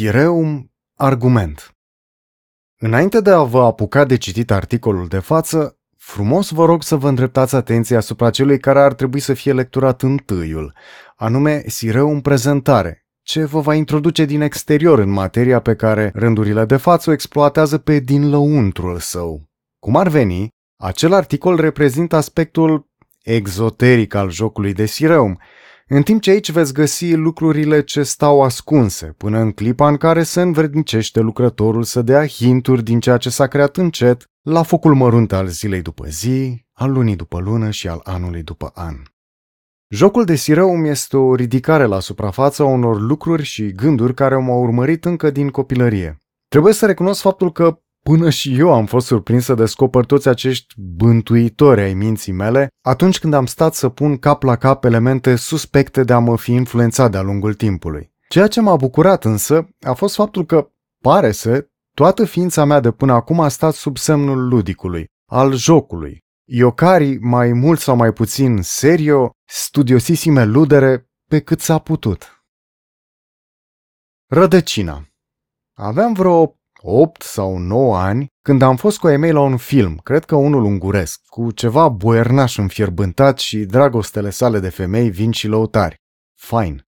Sireum Argument Înainte de a vă apuca de citit articolul de față, frumos vă rog să vă îndreptați atenția asupra celui care ar trebui să fie lecturat întâiul, anume Sireum Prezentare, ce vă va introduce din exterior în materia pe care rândurile de față o exploatează pe din lăuntrul său. Cum ar veni, acel articol reprezintă aspectul exoteric al jocului de Sireum, în timp ce aici veți găsi lucrurile ce stau ascunse, până în clipa în care se învrednicește lucrătorul să dea hinturi din ceea ce s-a creat încet, la focul mărunt al zilei după zi, al lunii după lună și al anului după an. Jocul de Sireum este o ridicare la suprafață a unor lucruri și gânduri care m-au urmărit încă din copilărie. Trebuie să recunosc faptul că Până și eu am fost surprins să descoper toți acești bântuitori ai minții mele atunci când am stat să pun cap la cap elemente suspecte de a mă fi influențat de-a lungul timpului. Ceea ce m-a bucurat însă a fost faptul că, pare să, toată ființa mea de până acum a stat sub semnul ludicului, al jocului. Iocari, mai mult sau mai puțin serio, studiosisime ludere, pe cât s-a putut. Rădăcina Aveam vreo 8 sau 9 ani, când am fost cu ei mei la un film, cred că unul unguresc, cu ceva boiernaș înfierbântat și dragostele sale de femei vin și lăutari. Fine.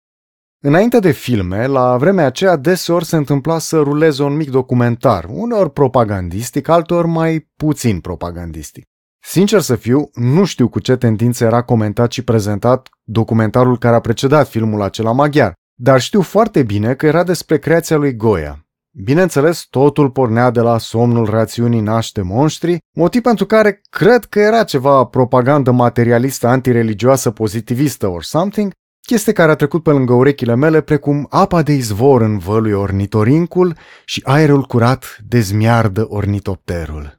Înainte de filme, la vremea aceea deseori se întâmpla să ruleze un mic documentar, uneori propagandistic, alteori mai puțin propagandistic. Sincer să fiu, nu știu cu ce tendință era comentat și prezentat documentarul care a precedat filmul acela maghiar, dar știu foarte bine că era despre creația lui Goya, Bineînțeles, totul pornea de la somnul rațiunii naște monștri, motiv pentru care cred că era ceva propagandă materialistă antireligioasă pozitivistă or something, chestie care a trecut pe lângă urechile mele precum apa de izvor în vălui ornitorincul și aerul curat dezmiardă ornitopterul.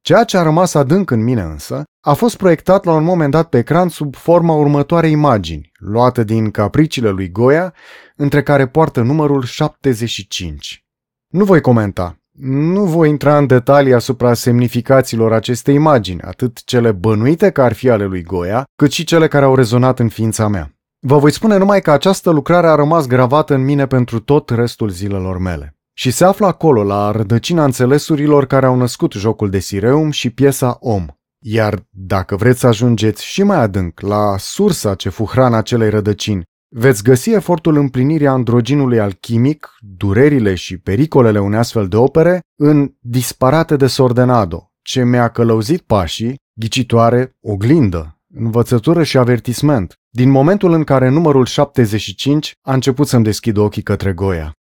Ceea ce a rămas adânc în mine însă a fost proiectat la un moment dat pe ecran sub forma următoarei imagini, luată din capricile lui Goya, între care poartă numărul 75. Nu voi comenta. Nu voi intra în detalii asupra semnificațiilor acestei imagini, atât cele bănuite că ar fi ale lui Goia, cât și cele care au rezonat în ființa mea. Vă voi spune numai că această lucrare a rămas gravată în mine pentru tot restul zilelor mele. Și se află acolo, la rădăcina înțelesurilor care au născut jocul de Sireum și piesa Om. Iar dacă vreți să ajungeți și mai adânc la sursa ce fu hrana acelei rădăcini Veți găsi efortul împlinirii androginului alchimic, durerile și pericolele unei astfel de opere în Disparate de Sordenado, ce mi-a călăuzit pașii, ghicitoare, oglindă, învățătură și avertisment, din momentul în care numărul 75 a început să-mi deschidă ochii către Goia.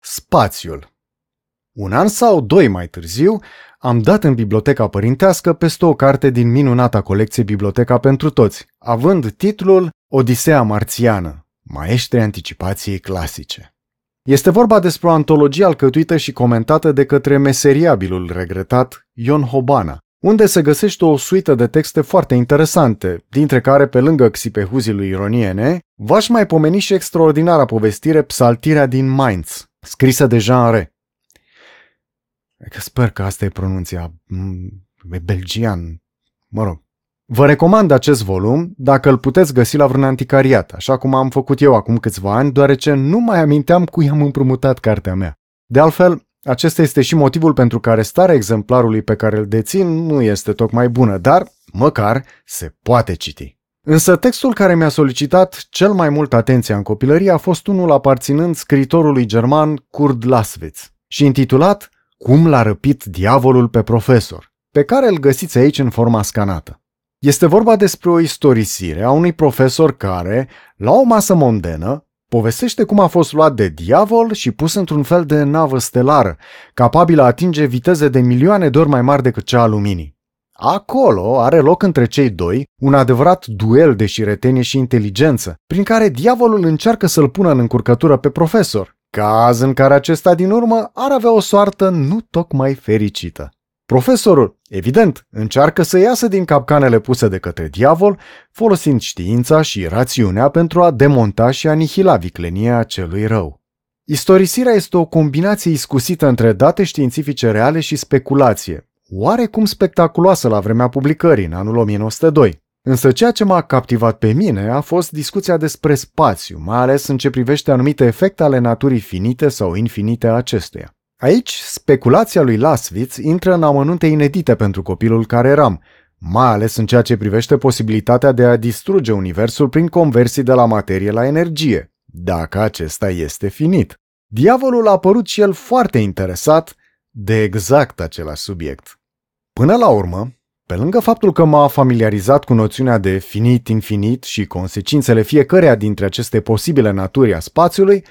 Spațiul Un an sau doi mai târziu, am dat în biblioteca părintească peste o carte din minunata colecție Biblioteca pentru Toți, având titlul Odisea marțiană, maestri anticipației clasice. Este vorba despre o antologie alcătuită și comentată de către meseriabilul regretat Ion Hobana, unde se găsește o suită de texte foarte interesante, dintre care, pe lângă xipehuzii lui Ironiene, v-aș mai pomeni și extraordinara povestire Psaltirea din Mainz, scrisă de Jean Re. Că sper că asta e pronunția e belgian, mă rog. Vă recomand acest volum dacă îl puteți găsi la vreun anticariat, așa cum am făcut eu acum câțiva ani, deoarece nu mai aminteam cui am împrumutat cartea mea. De altfel, acesta este și motivul pentru care starea exemplarului pe care îl dețin nu este tocmai bună, dar, măcar, se poate citi. Însă textul care mi-a solicitat cel mai mult atenția în copilărie a fost unul aparținând scritorului german Kurt Laswitz și intitulat Cum l-a răpit diavolul pe profesor, pe care îl găsiți aici în forma scanată. Este vorba despre o istorisire a unui profesor care, la o masă mondenă, povestește cum a fost luat de diavol și pus într-un fel de navă stelară, capabilă a atinge viteze de milioane de ori mai mari decât cea a luminii. Acolo are loc între cei doi un adevărat duel de șiretenie și inteligență, prin care diavolul încearcă să-l pună în încurcătură pe profesor, caz în care acesta din urmă ar avea o soartă nu tocmai fericită. Profesorul, evident, încearcă să iasă din capcanele puse de către diavol, folosind știința și rațiunea pentru a demonta și anihila viclenia celui rău. Istorisirea este o combinație iscusită între date științifice reale și speculație, oarecum spectaculoasă la vremea publicării, în anul 1902. Însă ceea ce m-a captivat pe mine a fost discuția despre spațiu, mai ales în ce privește anumite efecte ale naturii finite sau infinite a acestuia. Aici, speculația lui Laswitz intră în amănunte inedite pentru copilul care eram, mai ales în ceea ce privește posibilitatea de a distruge universul prin conversii de la materie la energie, dacă acesta este finit. Diavolul a părut și el foarte interesat de exact același subiect. Până la urmă, pe lângă faptul că m-a familiarizat cu noțiunea de finit-infinit și consecințele fiecăreia dintre aceste posibile naturi a spațiului,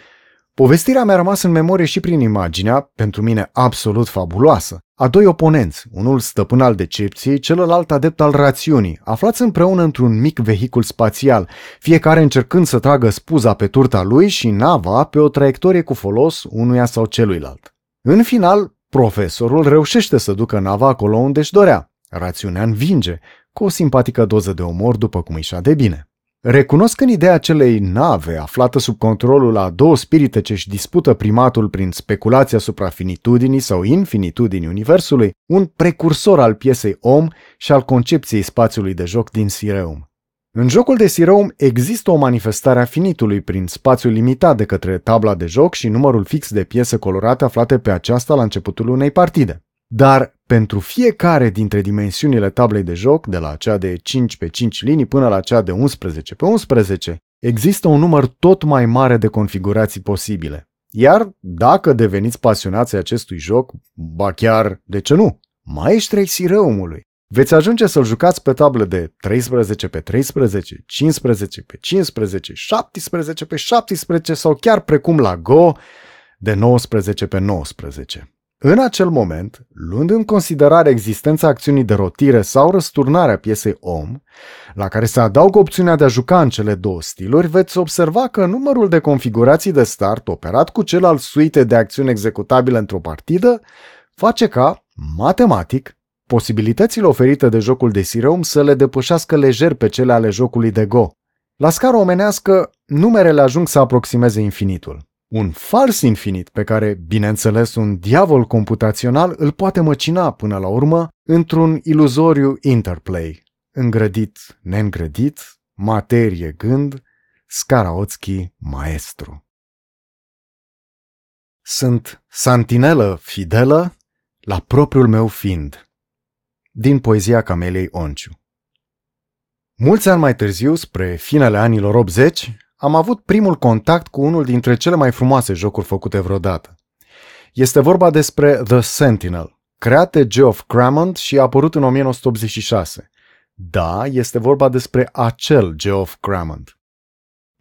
povestirea mi-a rămas în memorie și prin imaginea, pentru mine absolut fabuloasă, a doi oponenți, unul stăpân al decepției, celălalt adept al rațiunii, aflați împreună într-un mic vehicul spațial, fiecare încercând să tragă spuza pe turta lui și nava pe o traiectorie cu folos unuia sau celuilalt. În final, profesorul reușește să ducă nava acolo unde își dorea, Rațiunea învinge, cu o simpatică doză de umor după cum își de bine. Recunosc în ideea acelei nave aflată sub controlul a două spirite ce își dispută primatul prin speculația asupra finitudinii sau infinitudinii universului, un precursor al piesei Om și al concepției spațiului de joc din Sireum. În jocul de Sireum există o manifestare a finitului prin spațiul limitat de către tabla de joc și numărul fix de piese colorate aflate pe aceasta la începutul unei partide. Dar pentru fiecare dintre dimensiunile tablei de joc, de la cea de 5 pe 5 linii până la cea de 11 pe 11, există un număr tot mai mare de configurații posibile. Iar dacă deveniți pasionați acestui joc, ba chiar, de ce nu, maeștrei Sireumului, veți ajunge să-l jucați pe tablă de 13 pe 13, 15 pe 15, 17 pe 17 sau chiar precum la Go de 19 pe 19. În acel moment, luând în considerare existența acțiunii de rotire sau răsturnarea piesei om, la care se adaugă opțiunea de a juca în cele două stiluri, veți observa că numărul de configurații de start operat cu cel al suite de acțiuni executabile într-o partidă face ca, matematic, posibilitățile oferite de jocul de Sireum să le depășească lejer pe cele ale jocului de Go. La scară omenească, numerele ajung să aproximeze infinitul. Un fals infinit pe care, bineînțeles, un diavol computațional îl poate măcina până la urmă într-un iluzoriu interplay, îngrădit, neîngrădit, materie gând, Skaraotski maestru. Sunt santinelă fidelă la propriul meu fiind. Din poezia Camelei Onciu. Mulți ani mai târziu, spre finele anilor 80, am avut primul contact cu unul dintre cele mai frumoase jocuri făcute vreodată. Este vorba despre The Sentinel, creat de Geoff Crammond și apărut în 1986. Da, este vorba despre acel Geoff Crammond.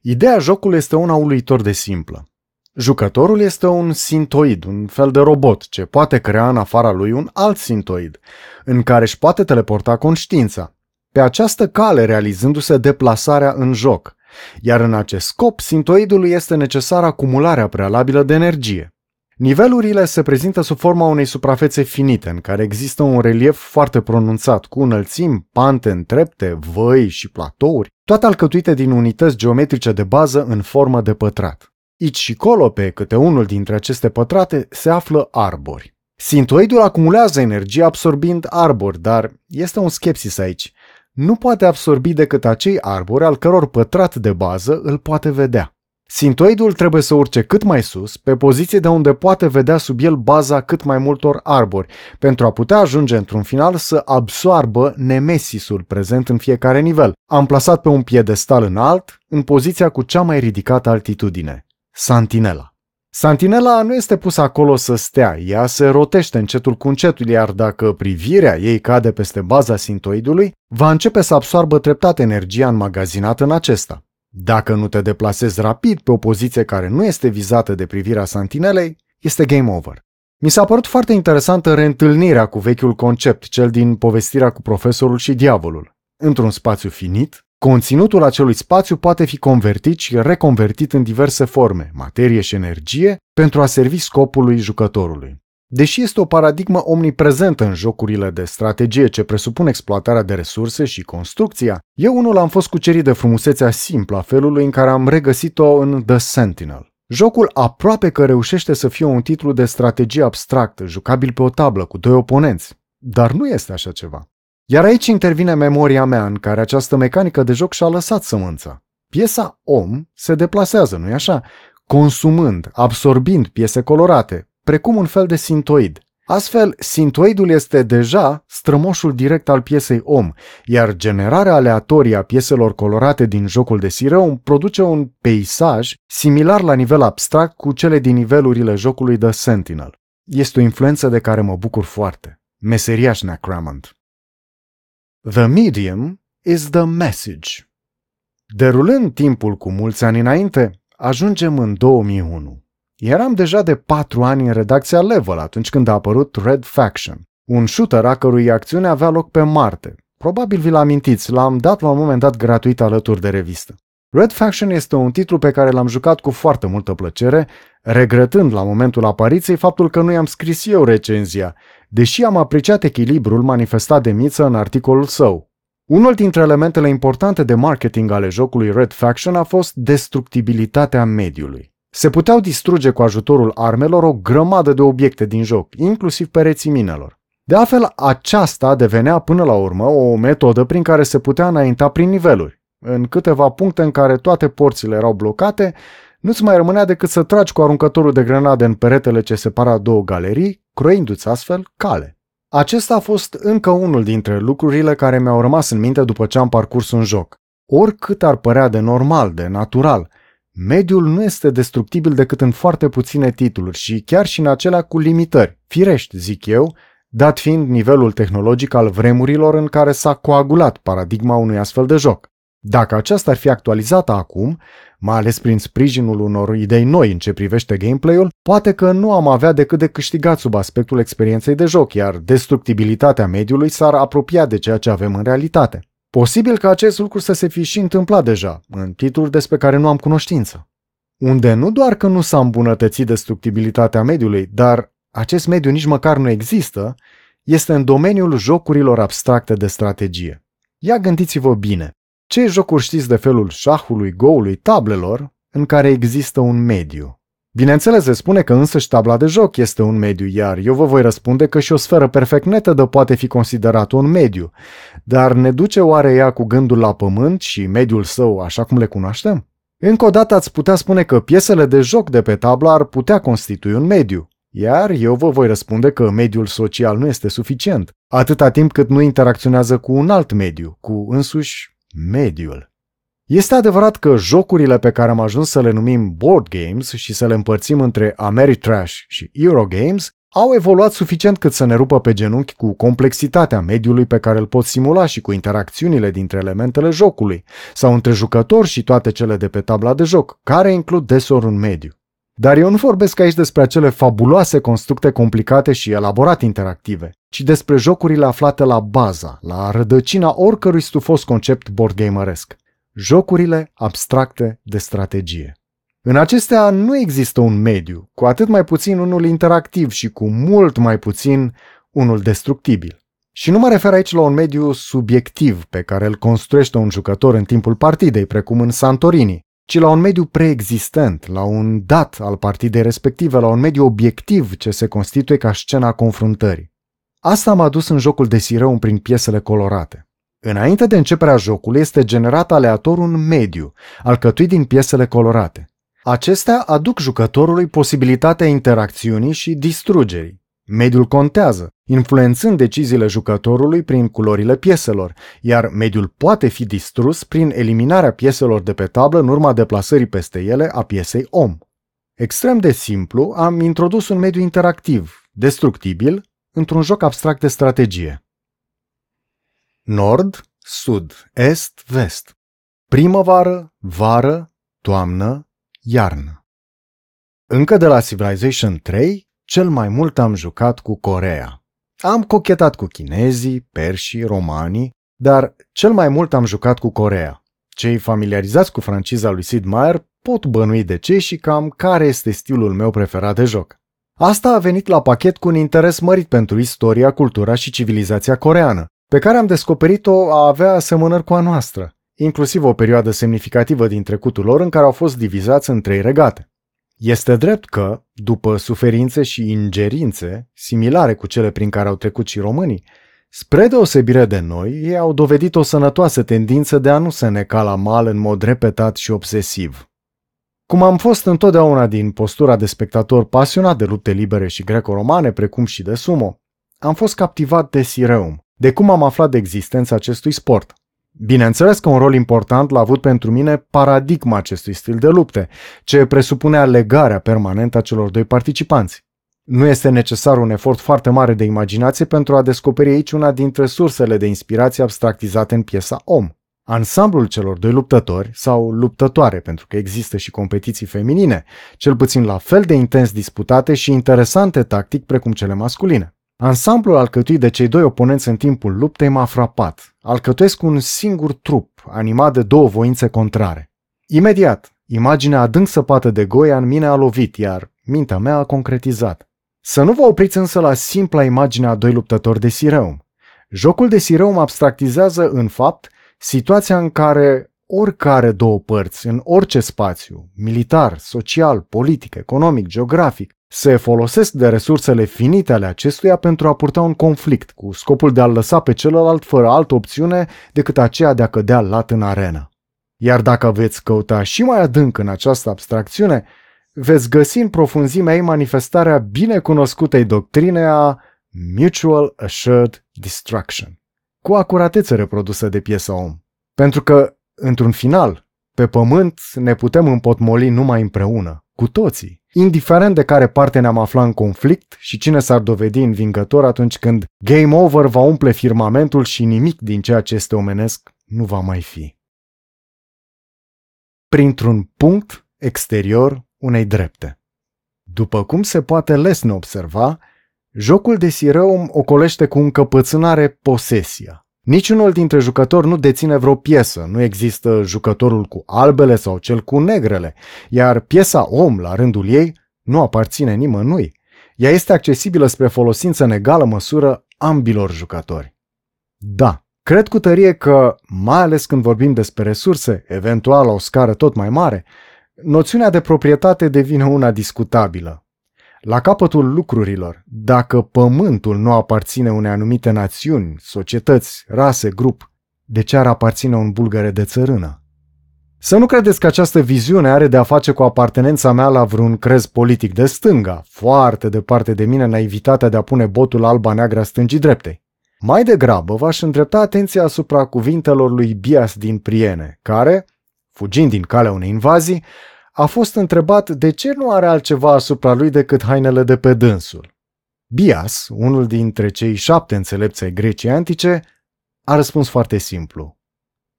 Ideea jocului este una uluitor de simplă. Jucătorul este un sintoid, un fel de robot, ce poate crea în afara lui un alt sintoid, în care își poate teleporta conștiința, pe această cale realizându-se deplasarea în joc – iar în acest scop, sintoidului este necesară acumularea prealabilă de energie. Nivelurile se prezintă sub forma unei suprafețe finite, în care există un relief foarte pronunțat, cu înălțimi, pante, trepte, văi și platouri, toate alcătuite din unități geometrice de bază în formă de pătrat. Aici și colo, pe câte unul dintre aceste pătrate, se află arbori. Sintoidul acumulează energie absorbind arbori, dar este un skepsis aici nu poate absorbi decât acei arbori al căror pătrat de bază îl poate vedea. Sintoidul trebuie să urce cât mai sus, pe poziție de unde poate vedea sub el baza cât mai multor arbori, pentru a putea ajunge într-un final să absoarbă nemesisul prezent în fiecare nivel, amplasat pe un piedestal înalt, în poziția cu cea mai ridicată altitudine, Santinela. Santinela nu este pusă acolo să stea, ea se rotește încetul cu încetul, iar dacă privirea ei cade peste baza sintoidului, va începe să absoarbă treptat energia înmagazinată în acesta. Dacă nu te deplasezi rapid pe o poziție care nu este vizată de privirea santinelei, este game over. Mi s-a părut foarte interesantă reîntâlnirea cu vechiul concept, cel din povestirea cu profesorul și diavolul. Într-un spațiu finit, Conținutul acelui spațiu poate fi convertit și reconvertit în diverse forme, materie și energie, pentru a servi scopului jucătorului. Deși este o paradigmă omniprezentă în jocurile de strategie ce presupun exploatarea de resurse și construcția, eu unul am fost cucerit de frumusețea simplă a felului în care am regăsit-o în The Sentinel. Jocul aproape că reușește să fie un titlu de strategie abstractă, jucabil pe o tablă cu doi oponenți. Dar nu este așa ceva. Iar aici intervine memoria mea în care această mecanică de joc și-a lăsat sămânța. Piesa om se deplasează, nu-i așa? Consumând, absorbind piese colorate, precum un fel de sintoid. Astfel, sintoidul este deja strămoșul direct al piesei om, iar generarea aleatorie a pieselor colorate din jocul de sireu produce un peisaj similar la nivel abstract cu cele din nivelurile jocului The Sentinel. Este o influență de care mă bucur foarte. Meseriaș Necromant. The medium is the message. Derulând timpul cu mulți ani înainte, ajungem în 2001. Eram deja de patru ani în redacția Level atunci când a apărut Red Faction, un shooter a cărui acțiune avea loc pe Marte. Probabil vi-l amintiți, l-am dat la un moment dat gratuit alături de revistă. Red Faction este un titlu pe care l-am jucat cu foarte multă plăcere, regretând la momentul apariției faptul că nu i-am scris eu recenzia, deși am apreciat echilibrul manifestat de Miță în articolul său. Unul dintre elementele importante de marketing ale jocului Red Faction a fost destructibilitatea mediului. Se puteau distruge cu ajutorul armelor o grămadă de obiecte din joc, inclusiv pereții minelor. De altfel, aceasta devenea până la urmă o metodă prin care se putea înainta prin niveluri. În câteva puncte în care toate porțile erau blocate, nu-ți mai rămânea decât să tragi cu aruncătorul de grenade în peretele ce separa două galerii, croindu-ți astfel cale. Acesta a fost încă unul dintre lucrurile care mi-au rămas în minte după ce am parcurs un joc. Oricât ar părea de normal, de natural, mediul nu este destructibil decât în foarte puține titluri și chiar și în acelea cu limitări, firești, zic eu, dat fiind nivelul tehnologic al vremurilor în care s-a coagulat paradigma unui astfel de joc. Dacă aceasta ar fi actualizată acum, mai ales prin sprijinul unor idei noi în ce privește gameplay-ul, poate că nu am avea decât de câștigat sub aspectul experienței de joc, iar destructibilitatea mediului s-ar apropia de ceea ce avem în realitate. Posibil că acest lucru să se fi și întâmplat deja, în titluri despre care nu am cunoștință. Unde nu doar că nu s-a îmbunătățit destructibilitatea mediului, dar acest mediu nici măcar nu există, este în domeniul jocurilor abstracte de strategie. Ia gândiți-vă bine, ce jocuri știți de felul șahului, goului, tablelor, în care există un mediu? Bineînțeles, se spune că însăși tabla de joc este un mediu, iar eu vă voi răspunde că și o sferă perfect netedă poate fi considerată un mediu. Dar ne duce oare ea cu gândul la pământ și mediul său așa cum le cunoaștem? Încă o dată ați putea spune că piesele de joc de pe tablă ar putea constitui un mediu. Iar eu vă voi răspunde că mediul social nu este suficient, atâta timp cât nu interacționează cu un alt mediu, cu însuși mediul. Este adevărat că jocurile pe care am ajuns să le numim board games și să le împărțim între Ameritrash și Eurogames au evoluat suficient cât să ne rupă pe genunchi cu complexitatea mediului pe care îl pot simula și cu interacțiunile dintre elementele jocului, sau între jucători și toate cele de pe tabla de joc, care includ desor un mediu. Dar eu nu vorbesc aici despre acele fabuloase constructe complicate și elaborat interactive, ci despre jocurile aflate la baza, la rădăcina oricărui stufos concept boardgameresc. Jocurile abstracte de strategie. În acestea nu există un mediu, cu atât mai puțin unul interactiv și cu mult mai puțin unul destructibil. Și nu mă refer aici la un mediu subiectiv pe care îl construiește un jucător în timpul partidei, precum în Santorini, ci la un mediu preexistent, la un dat al partidei respective, la un mediu obiectiv ce se constituie ca scena confruntării. Asta m-a dus în jocul de sireu prin piesele colorate. Înainte de începerea jocului este generat aleator un mediu, alcătuit din piesele colorate. Acestea aduc jucătorului posibilitatea interacțiunii și distrugerii. Mediul contează, influențând deciziile jucătorului prin culorile pieselor, iar mediul poate fi distrus prin eliminarea pieselor de pe tablă în urma deplasării peste ele a piesei om. Extrem de simplu, am introdus un mediu interactiv, destructibil, într-un joc abstract de strategie. Nord, sud, est, vest. Primăvară, vară, toamnă, iarnă. Încă de la Civilization 3 cel mai mult am jucat cu Corea. Am cochetat cu chinezii, perșii, romanii, dar cel mai mult am jucat cu Corea. Cei familiarizați cu franciza lui Sid Meier pot bănui de ce și cam care este stilul meu preferat de joc. Asta a venit la pachet cu un interes mărit pentru istoria, cultura și civilizația coreană, pe care am descoperit-o a avea asemănări cu a noastră, inclusiv o perioadă semnificativă din trecutul lor în care au fost divizați în trei regate. Este drept că, după suferințe și ingerințe, similare cu cele prin care au trecut și românii, Spre deosebire de noi, ei au dovedit o sănătoasă tendință de a nu se neca la mal în mod repetat și obsesiv. Cum am fost întotdeauna din postura de spectator pasionat de lupte libere și greco-romane, precum și de sumo, am fost captivat de Sireum, de cum am aflat de existența acestui sport. Bineînțeles că un rol important l-a avut pentru mine paradigma acestui stil de lupte, ce presupunea legarea permanentă a celor doi participanți. Nu este necesar un efort foarte mare de imaginație pentru a descoperi aici una dintre sursele de inspirație abstractizate în piesa Om. Ansamblul celor doi luptători, sau luptătoare, pentru că există și competiții feminine, cel puțin la fel de intens disputate și interesante tactic precum cele masculine. Ansamblul alcătuit de cei doi oponenți în timpul luptei m-a frapat. Alcătuiesc un singur trup, animat de două voințe contrare. Imediat, imaginea adânc săpată de Goia în mine a lovit, iar mintea mea a concretizat. Să nu vă opriți însă la simpla imagine a doi luptători de Sireum. Jocul de Sireum abstractizează, în fapt, situația în care oricare două părți, în orice spațiu, militar, social, politic, economic, geografic, se folosesc de resursele finite ale acestuia pentru a purta un conflict, cu scopul de a lăsa pe celălalt fără altă opțiune decât aceea de a cădea lat în arenă. Iar dacă veți căuta și mai adânc în această abstracțiune, veți găsi în profunzimea ei manifestarea binecunoscutei doctrine a Mutual Assured Destruction, cu acuratețe reprodusă de piesa om. Pentru că, într-un final, pe pământ ne putem împotmoli numai împreună, cu toții, indiferent de care parte ne-am aflat în conflict și cine s-ar dovedi învingător atunci când game over va umple firmamentul și nimic din ceea ce este omenesc nu va mai fi. Printr-un punct exterior unei drepte. După cum se poate lesne observa, jocul de Sireum ocolește cu încăpățânare posesia. Niciunul dintre jucători nu deține vreo piesă, nu există jucătorul cu albele sau cel cu negrele, iar piesa om, la rândul ei, nu aparține nimănui. Ea este accesibilă spre folosință în egală măsură ambilor jucători. Da, cred cu tărie că, mai ales când vorbim despre resurse, eventual la o scară tot mai mare, noțiunea de proprietate devine una discutabilă. La capătul lucrurilor, dacă pământul nu aparține unei anumite națiuni, societăți, rase, grup, de ce ar aparține un bulgare de țărână? Să nu credeți că această viziune are de a face cu apartenența mea la vreun crez politic de stânga, foarte departe de mine naivitatea de a pune botul alba neagră stângii dreptei. Mai degrabă v-aș îndrepta atenția asupra cuvintelor lui Bias din Priene, care, fugind din calea unei invazii, a fost întrebat de ce nu are altceva asupra lui decât hainele de pe dânsul. Bias, unul dintre cei șapte înțelepți ai Greciei antice, a răspuns foarte simplu.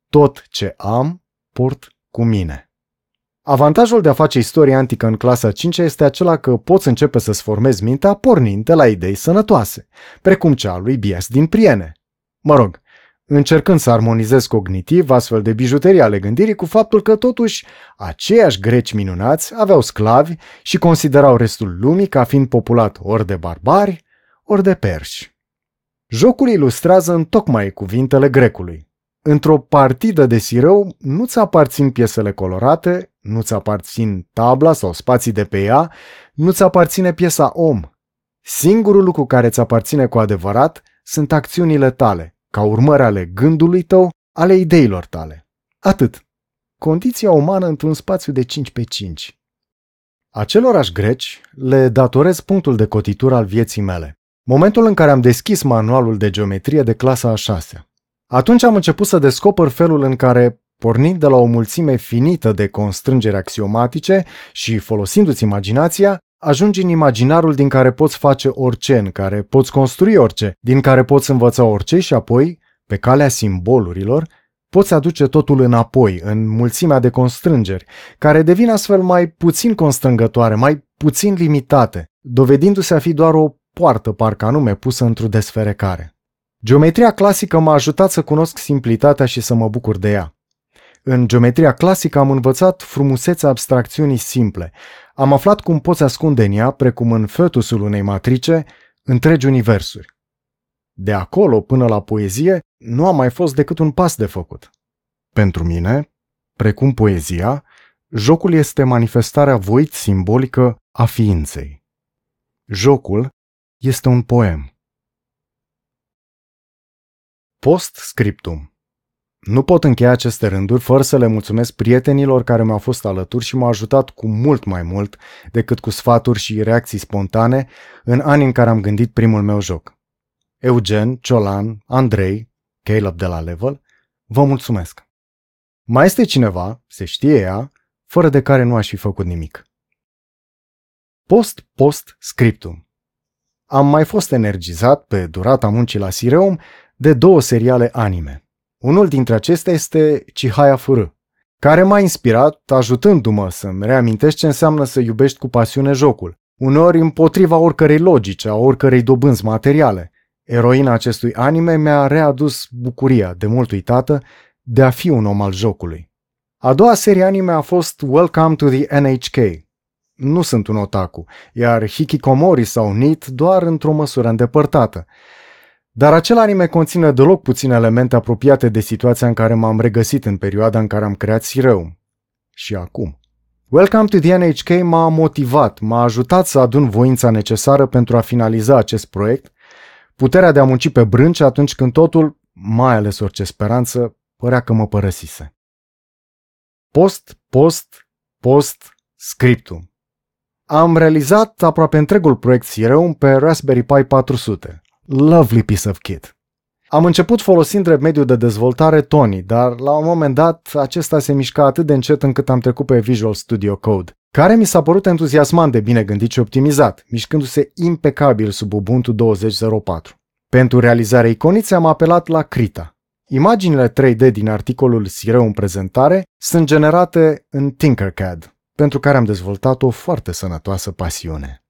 Tot ce am, port cu mine. Avantajul de a face istorie antică în clasa 5 este acela că poți începe să-ți formezi mintea pornind de la idei sănătoase, precum cea a lui Bias din Priene. Mă rog, încercând să armonizez cognitiv astfel de bijuterii ale gândirii cu faptul că totuși aceiași greci minunați aveau sclavi și considerau restul lumii ca fiind populat ori de barbari, ori de perși. Jocul ilustrează în tocmai cuvintele grecului. Într-o partidă de sirău nu-ți aparțin piesele colorate, nu-ți aparțin tabla sau spații de pe ea, nu-ți aparține piesa om. Singurul lucru care ți aparține cu adevărat sunt acțiunile tale, ca urmări ale gândului tău, ale ideilor tale. Atât. Condiția umană într-un spațiu de 5 pe 5. Acelorași greci le datorez punctul de cotitură al vieții mele. Momentul în care am deschis manualul de geometrie de clasa a 6 Atunci am început să descoper felul în care, pornind de la o mulțime finită de constrângeri axiomatice și folosindu-ți imaginația, ajungi în imaginarul din care poți face orice, în care poți construi orice, din care poți învăța orice și apoi, pe calea simbolurilor, poți aduce totul înapoi, în mulțimea de constrângeri, care devin astfel mai puțin constrângătoare, mai puțin limitate, dovedindu-se a fi doar o poartă, parcă anume, pusă într-o desferecare. Geometria clasică m-a ajutat să cunosc simplitatea și să mă bucur de ea. În geometria clasică am învățat frumusețea abstracțiunii simple. Am aflat cum poți ascunde în ea, precum în fetusul unei matrice, întregi universuri. De acolo până la poezie nu a mai fost decât un pas de făcut. Pentru mine, precum poezia, jocul este manifestarea voit simbolică a ființei. Jocul este un poem. Post-scriptum Nu pot încheia aceste rânduri fără să le mulțumesc prietenilor care mi-au fost alături și m-au ajutat cu mult mai mult decât cu sfaturi și reacții spontane în anii în care am gândit primul meu joc. Eugen, Ciolan, Andrei, Caleb de la Level, vă mulțumesc. Mai este cineva, se știe ea, fără de care nu aș fi făcut nimic. Post-post-scriptum Am mai fost energizat pe durata muncii la Sireum de două seriale anime. Unul dintre acestea este Chihaya Furu, care m-a inspirat ajutându-mă să-mi reamintesc ce înseamnă să iubești cu pasiune jocul, uneori împotriva oricărei logice, a oricărei dobânzi materiale. Eroina acestui anime mi-a readus bucuria, de mult uitată, de a fi un om al jocului. A doua serie anime a fost Welcome to the NHK. Nu sunt un otaku, iar Hikikomori sau NIT doar într-o măsură îndepărtată. Dar acel anime conține deloc puține elemente apropiate de situația în care m-am regăsit în perioada în care am creat Sireum. Și acum. Welcome to the NHK m-a motivat, m-a ajutat să adun voința necesară pentru a finaliza acest proiect, puterea de a munci pe brânci atunci când totul, mai ales orice speranță, părea că mă părăsise. Post, post, post, scriptum. Am realizat aproape întregul proiect Sireum pe Raspberry Pi 400. Lovely piece of kit. Am început folosind remediul de dezvoltare Tony, dar la un moment dat acesta se mișca atât de încet încât am trecut pe Visual Studio Code, care mi s-a părut entuziasmant de bine gândit și optimizat, mișcându-se impecabil sub Ubuntu 20.04. Pentru realizarea iconiței am apelat la Krita, Imaginile 3D din articolul Sireu în prezentare sunt generate în Tinkercad, pentru care am dezvoltat o foarte sănătoasă pasiune.